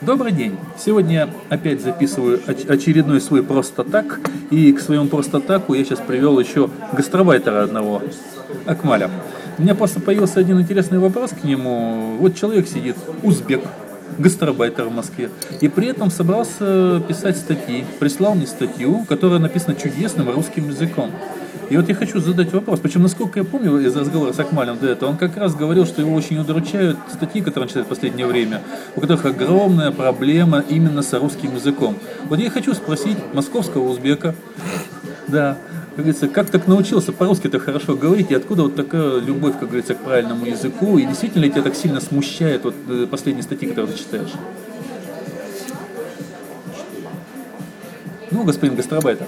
Добрый день! Сегодня я опять записываю очередной свой просто так, и к своему просто таку я сейчас привел еще гастробайтера одного, Акмаля. У меня просто появился один интересный вопрос к нему. Вот человек сидит, узбек, гастробайтер в Москве, и при этом собрался писать статьи, прислал мне статью, которая написана чудесным русским языком. И вот я хочу задать вопрос, причем, насколько я помню из разговора с Акмалем до этого, он как раз говорил, что его очень удручают статьи, которые он читает в последнее время, у которых огромная проблема именно с русским языком. Вот я хочу спросить московского узбека, да, как говорится, как так научился по-русски-то хорошо говорить, и откуда вот такая любовь, как говорится, к правильному языку, и действительно ли тебя так сильно смущает вот э, последние статьи, которые ты читаешь? Ну, господин Гастробайтер.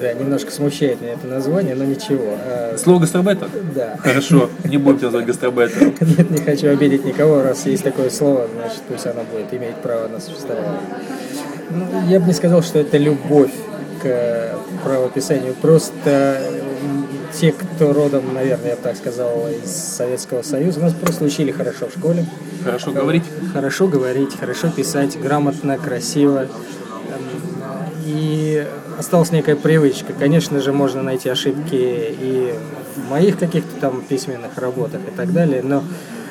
Да, немножко смущает меня это название, но ничего. А, Слово гастробайтер? Да. Хорошо, не будем тебя называть гастробайтером. Нет, не хочу обидеть никого, раз есть такое слово, значит, пусть оно будет иметь право на существование. Ну, я бы не сказал, что это любовь к правописанию, просто те, кто родом, наверное, я бы так сказал, из Советского Союза, нас просто учили хорошо в школе. Хорошо говорить? Хорошо говорить, хорошо писать, грамотно, красиво. И осталась некая привычка. Конечно же, можно найти ошибки и в моих каких-то там письменных работах и так далее, но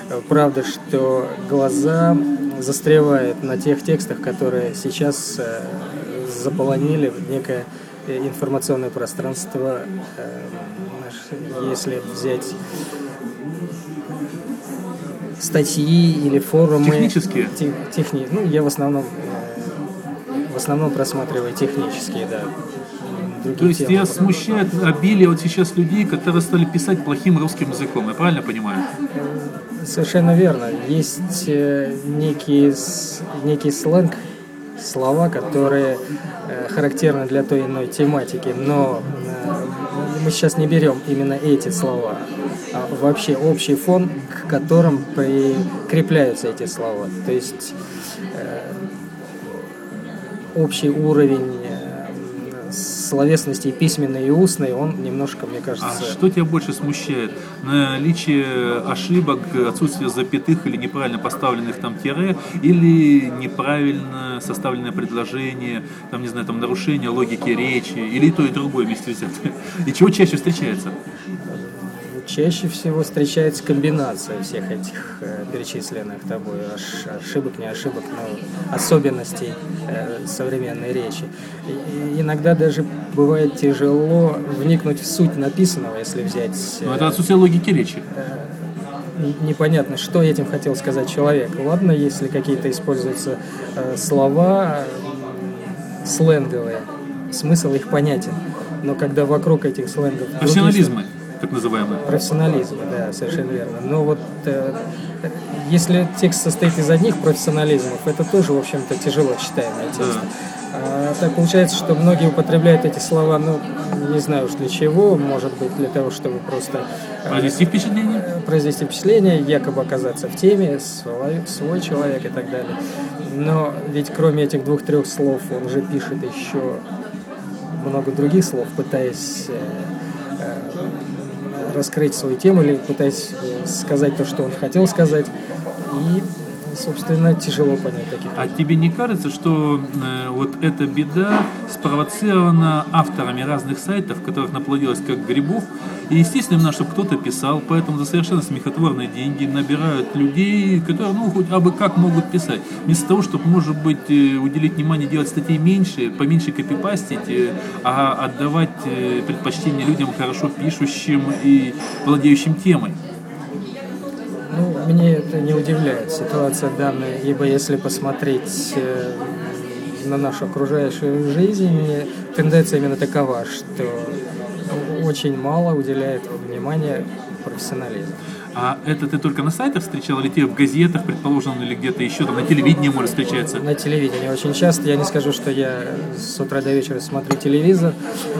э, правда, что глаза застревают на тех текстах, которые сейчас э, заполонили некое э, информационное пространство, если взять статьи или форумы. Технические? Тех, техни, ну, я в основном в основном просматривая технические, да. Другие То есть темы. тебя смущает обилие вот сейчас людей, которые стали писать плохим русским языком, я правильно понимаю? Совершенно верно. Есть э, некий, некий сленг, слова, которые э, характерны для той или иной тематики, но э, мы сейчас не берем именно эти слова, а вообще общий фон, к которым прикрепляются эти слова. То есть общий уровень словесности письменной и устной, он немножко, мне кажется... А что тебя больше смущает? Наличие ошибок, отсутствие запятых или неправильно поставленных там тире, или неправильно составленное предложение, там, не знаю, там, нарушение логики речи, или и то, и другое вместе взятое? И чего чаще встречается? Чаще всего встречается комбинация всех этих э, перечисленных тобой ошибок, не ошибок, но особенностей э, современной речи. И иногда даже бывает тяжело вникнуть в суть написанного, если взять... Э, но это отсутствие логики речи. Э, непонятно, что этим хотел сказать человек. Ладно, если какие-то используются э, слова э, сленговые, смысл их понятен. Но когда вокруг этих сленгов... Профессионализмы так называемый. Профессионализм, да, совершенно верно. Но вот э, если текст состоит из одних профессионализмов, это тоже, в общем-то, тяжело читаемый текст. Да. А, так получается, что многие употребляют эти слова, ну, не знаю уж для чего, может быть, для того, чтобы просто... Э, произвести впечатление? Э, произвести впечатление, якобы оказаться в теме, свой, свой человек и так далее. Но ведь кроме этих двух-трех слов он же пишет еще много других слов, пытаясь э, раскрыть свою тему или пытаясь э, сказать то, что он хотел сказать. И собственно, тяжело понять таких. А тебе не кажется, что э, вот эта беда спровоцирована авторами разных сайтов, которых наплодилось как грибов, и естественно, чтобы кто-то писал, поэтому за совершенно смехотворные деньги набирают людей, которые, ну, хоть абы как могут писать. Вместо того, чтобы, может быть, э, уделить внимание, делать статей меньше, поменьше копипастить, э, а отдавать э, предпочтение людям хорошо пишущим и владеющим темой. Ну, мне это не удивляет, ситуация данная, ибо если посмотреть на нашу окружающую жизнь, тенденция именно такова, что очень мало уделяет внимания профессионализму. А это ты только на сайтах встречал, или тебе в газетах, предположим, или где-то еще, там на телевидении может встречаться? На телевидении очень часто. Я не скажу, что я с утра до вечера смотрю телевизор,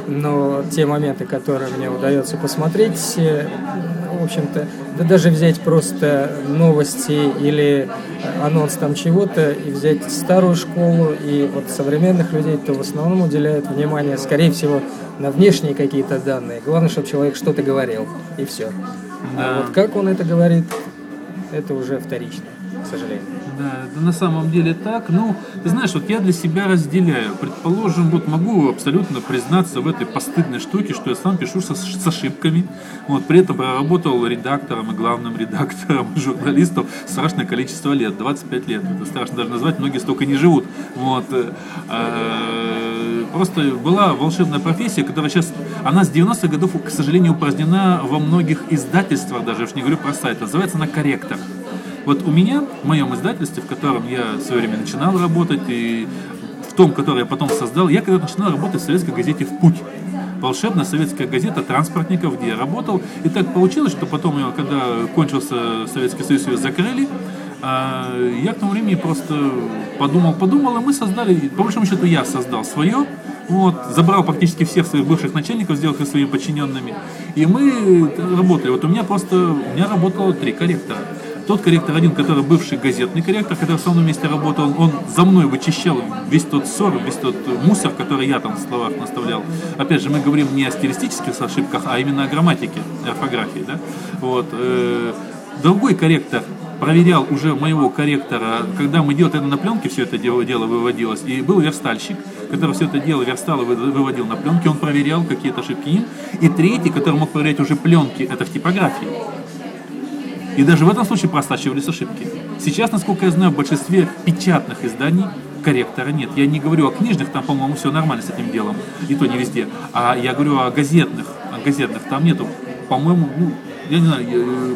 но те моменты, которые мне удается посмотреть, в общем-то, да даже взять просто новости или анонс там чего-то и взять старую школу и вот современных людей, то в основном уделяют внимание, скорее всего, на внешние какие-то данные. Главное, чтобы человек что-то говорил, и все. А. А вот как он это говорит, это уже вторично. Сожалению. Да, это на самом деле так. Ну, ты знаешь, вот я для себя разделяю. Предположим, вот могу абсолютно признаться в этой постыдной штуке, что я сам пишу со, с ошибками. Вот, при этом проработал редактором и главным редактором журналистов страшное количество лет, 25 лет. Это страшно даже назвать, многие столько не живут. Вот. Э, просто была волшебная профессия, которая сейчас, она с 90-х годов, к сожалению, упразднена во многих издательствах, даже я уж не говорю про сайт, называется она корректор. Вот у меня, в моем издательстве, в котором я в свое время начинал работать, и в том, который я потом создал, я когда начинал работать в советской газете «В путь». Волшебная советская газета транспортников, где я работал. И так получилось, что потом, когда кончился Советский Союз, ее закрыли, а я к тому времени просто подумал, подумал, и мы создали, по большому счету я создал свое, вот, забрал практически всех своих бывших начальников, сделал их своими подчиненными, и мы работали. Вот у меня просто, у меня работало три корректора. Тот корректор один, который бывший газетный корректор, который со мной вместе работал, он за мной вычищал весь тот ссор, весь тот мусор, который я там в словах наставлял. Опять же, мы говорим не о стилистических ошибках, а именно о грамматике, орфографии. Да? Вот. Э, другой корректор проверял уже моего корректора, когда мы делали это на пленке, все это дело, дело выводилось, и был верстальщик, который все это дело верстал и выводил на пленке, он проверял какие-то ошибки и третий, который мог проверять уже пленки, это в типографии. И даже в этом случае просачивались ошибки. Сейчас, насколько я знаю, в большинстве печатных изданий корректора нет. Я не говорю о книжных, там, по-моему, все нормально с этим делом, и то не везде. А я говорю о газетных, о газетных, там нету, по-моему, ну, я не знаю,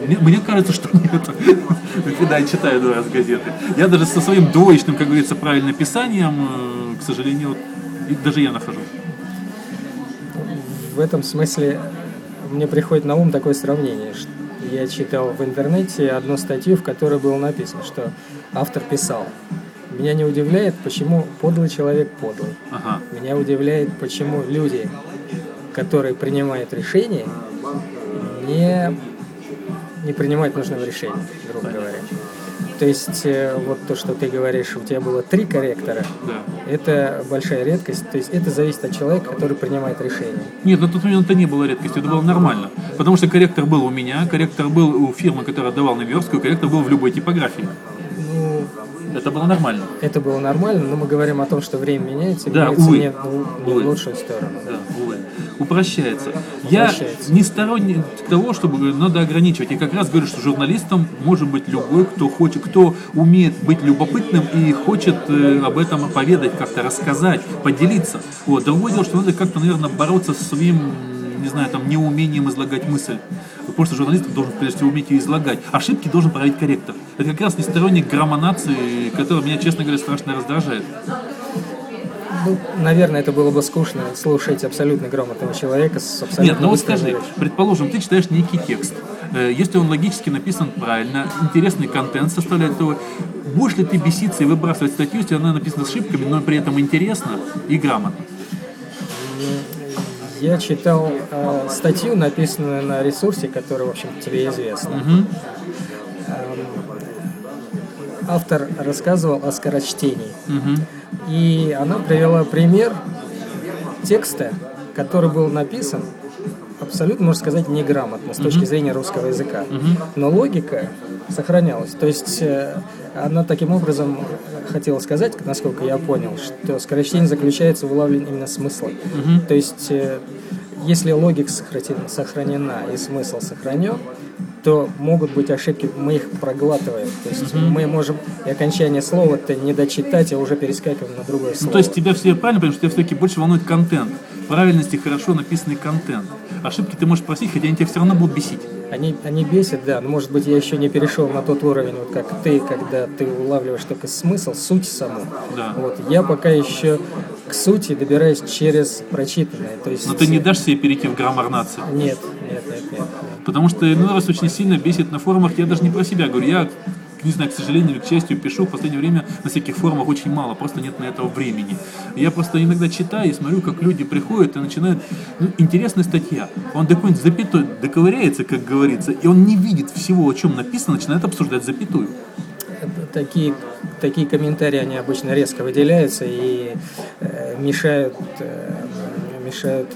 мне, мне кажется, что нет, когда я читаю два раз газеты. Я даже со своим двоечным, как говорится, правильным писанием, э, к сожалению, даже я нахожу. В этом смысле мне приходит на ум такое сравнение, что я читал в интернете одну статью, в которой было написано, что автор писал. Меня не удивляет, почему подлый человек подлый. Ага. Меня удивляет, почему люди, которые принимают решения, не, не принимают нужного решения. То есть э, вот то, что ты говоришь, у тебя было три корректора, да. это большая редкость. То есть это зависит от человека, который принимает решение. Нет, на тот момент это не было редкостью, это было нормально. Потому что корректор был у меня, корректор был у фирмы, которая отдавал на верстку, корректор был в любой типографии. Это было нормально. Это было нормально, но мы говорим о том, что время меняется, да, меняется увы. не, не увы. в лучшую сторону. Да, увы. Упрощается. Я не сторонник того, чтобы надо ограничивать. Я как раз говорю, что журналистом может быть любой, кто хочет, кто умеет быть любопытным и хочет э, об этом поведать, как-то рассказать, поделиться. Вот. Другое дело, что надо как-то, наверное, бороться со своим не знаю, там, неумением излагать мысль. Просто журналист должен, прежде всего, уметь ее излагать. Ошибки должен править корректор. Это как раз не сторонник граммонации, который меня, честно говоря, страшно раздражает. Ну, наверное, это было бы скучно слушать абсолютно грамотного человека с абсолютно Нет, ну вот скажи, речью. предположим, ты читаешь некий текст. Э, если он логически написан правильно, интересный контент составляет, то будешь ли ты беситься и выбрасывать статью, если она написана с ошибками, но при этом интересно и грамотно? Я читал э, статью, написанную на ресурсе, который, в общем, тебе известно. Угу. автор рассказывал о скорочтении. Угу. И она привела пример текста, который был написан абсолютно, можно сказать, неграмотно с точки зрения русского языка. Но логика сохранялась. То есть э, она таким образом хотела сказать, насколько я понял, что скорочтение заключается в улавливании именно смысла. То есть э, если логика сохранена и смысл сохранен, то могут быть ошибки, мы их проглатываем. То есть угу. мы можем и окончание слова-то не дочитать, а уже перескакиваем на другое слово. Ну, то есть тебя все правильно понимаешь, что тебя все-таки больше волнует контент. Правильность и хорошо написанный контент. Ошибки ты можешь просить, хотя они тебя все равно будут бесить. Они, они бесят, да, но может быть я еще не перешел на тот уровень, вот как ты, когда ты улавливаешь только смысл, суть саму. Да. Вот, я пока еще к сути добираюсь через прочитанное. То есть... Но ты не дашь себе перейти в граммар нации? Нет, нет, нет, нет. Потому что иной раз очень сильно бесит на форумах, я даже не про себя говорю, я не знаю, к сожалению или к счастью, пишу в последнее время на всяких форумах очень мало, просто нет на этого времени. Я просто иногда читаю и смотрю, как люди приходят и начинают, ну, интересная статья, он до какой-нибудь запятой доковыряется, как говорится, и он не видит всего, о чем написано, начинает обсуждать запятую такие, такие комментарии, они обычно резко выделяются и э, мешают, э, мешают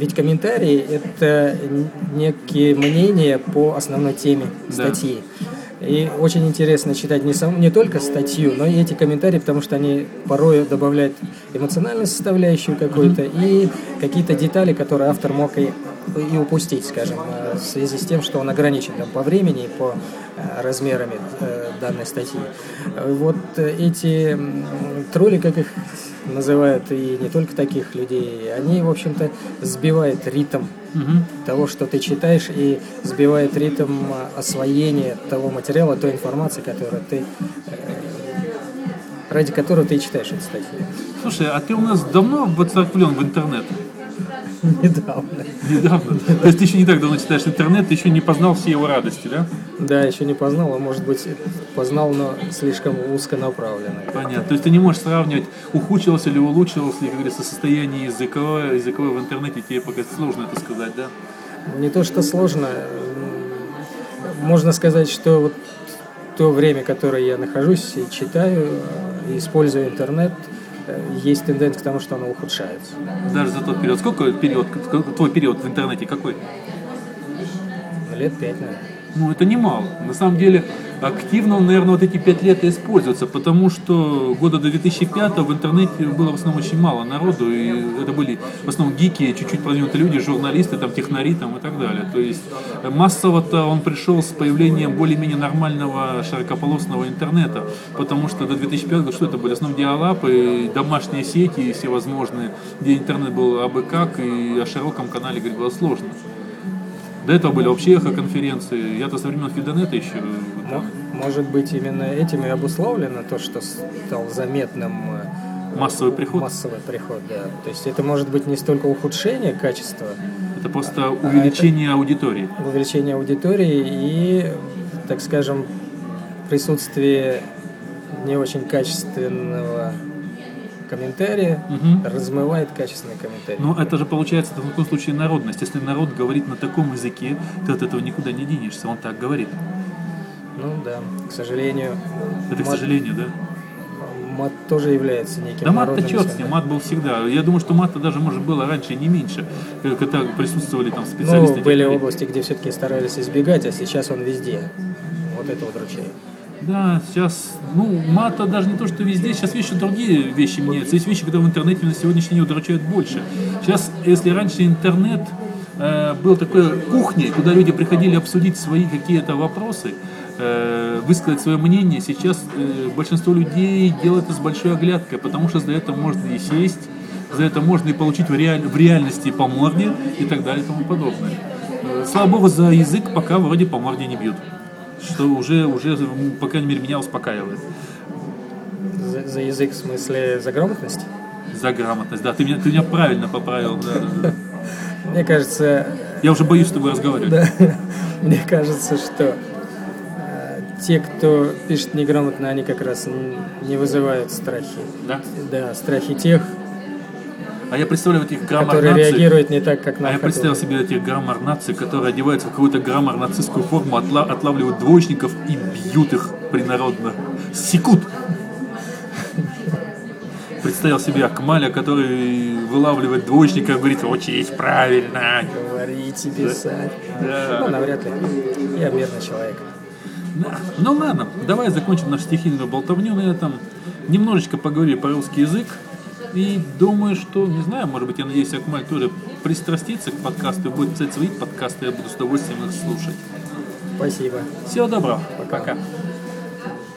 Ведь комментарии – это некие мнения по основной теме статьи. И очень интересно читать не, сам, не только статью, но и эти комментарии, потому что они порой добавляют эмоциональную составляющую какую-то и какие-то детали, которые автор мог и, и упустить, скажем, э, в связи с тем, что он ограничен там, по времени и по э, размерами э, данной статьи. Вот эти тролли, как их называют, и не только таких людей, они, в общем-то, сбивают ритм угу. того, что ты читаешь, и сбивает ритм освоения того материала, той информации, которую ты, ради которой ты читаешь эту статью. Слушай, а ты у нас давно воцерквлен в интернет? Недавно. Недавно. То есть ты еще не так давно читаешь интернет, ты еще не познал все его радости, да? Да, еще не познал, а может быть познал, но слишком узконаправленно. Понятно. То есть ты не можешь сравнивать, ухудшилось или улучшилось ли, как говорится, состояние языковое, языковое в интернете, тебе пока сложно это сказать, да? Не то, что сложно. Можно сказать, что вот то время, которое я нахожусь и читаю, и использую интернет – есть тенденция к тому, что оно ухудшается. Даже за тот период. Сколько период, твой период в интернете какой? Лет пять, наверное. Ну, это немало. На самом деле, активно, наверное, вот эти пять лет используются, потому что года до 2005 в интернете было в основном очень мало народу, и это были в основном гики, чуть-чуть продвинутые люди, журналисты, там, технари там, и так далее. То есть массово-то он пришел с появлением более-менее нормального широкополосного интернета, потому что до 2005 что это были? В основном диалапы, домашние сети всевозможные, где интернет был абы как, и о широком канале говорить было сложно. До этого были вообще эхо-конференции. Я-то со времен Фидонета еще. Да. Может быть, именно этим и обусловлено то, что стал заметным э, массовый приход. Массовый приход, да. То есть это может быть не столько ухудшение качества. Это просто а увеличение это аудитории. Увеличение аудитории и, так скажем, присутствие не очень качественного комментария угу. размывает качественный комментарий. Но это же получается в таком случае народность. Если народ говорит на таком языке, ты от этого никуда не денешься, он так говорит. Ну да, к сожалению. Это мат, к сожалению, да? Мат тоже является неким Да мат-то черт с ним, мат был всегда. Я думаю, что мат-то даже, может, было раньше не меньше, когда присутствовали там специалисты. Ну, были области, где все-таки старались избегать, а сейчас он везде. Вот это вот удручает. Да, сейчас, ну, мата даже не то, что везде, сейчас вещи другие вещи меняются. Есть вещи, когда в интернете на сегодняшний день удручают больше. Сейчас, если раньше интернет э, был такой кухней, куда люди приходили обсудить свои какие-то вопросы, э, высказать свое мнение, сейчас э, большинство людей делает это с большой оглядкой, потому что за это можно и сесть, за это можно и получить в, реаль, в реальности по морде и так далее и тому подобное. Э, слава богу, за язык пока вроде по морде не бьют что уже, уже, по крайней мере, меня успокаивает. За, за язык в смысле за грамотность? За грамотность, да. Ты меня, ты меня правильно поправил, да, да, да. Мне кажется... Я уже боюсь с тобой разговаривать. Да. Мне кажется, что э, те, кто пишет неграмотно, они как раз не вызывают страхи. Да? Да, страхи тех, а я представляю этих граммар Которые реагируют не так, как на А я представил себе этих граммар наций, которые одеваются в какую-то граммар нацистскую форму, отла отлавливают двоечников и бьют их принародно. Секут! Представил себе Акмаля, который вылавливает двоечника и говорит, учись правильно. Говорить и писать. Да. Ну, навряд ли. Я мирный человек. Да. Ну ладно, давай закончим нашу стихийную болтовню на этом. Немножечко поговорили по русский язык. И думаю, что, не знаю, может быть, я надеюсь, Акмаль тоже пристрастится к подкасту и будет писать свои подкасты, я буду с удовольствием их слушать. Спасибо. Всего доброго. Пока. Пока.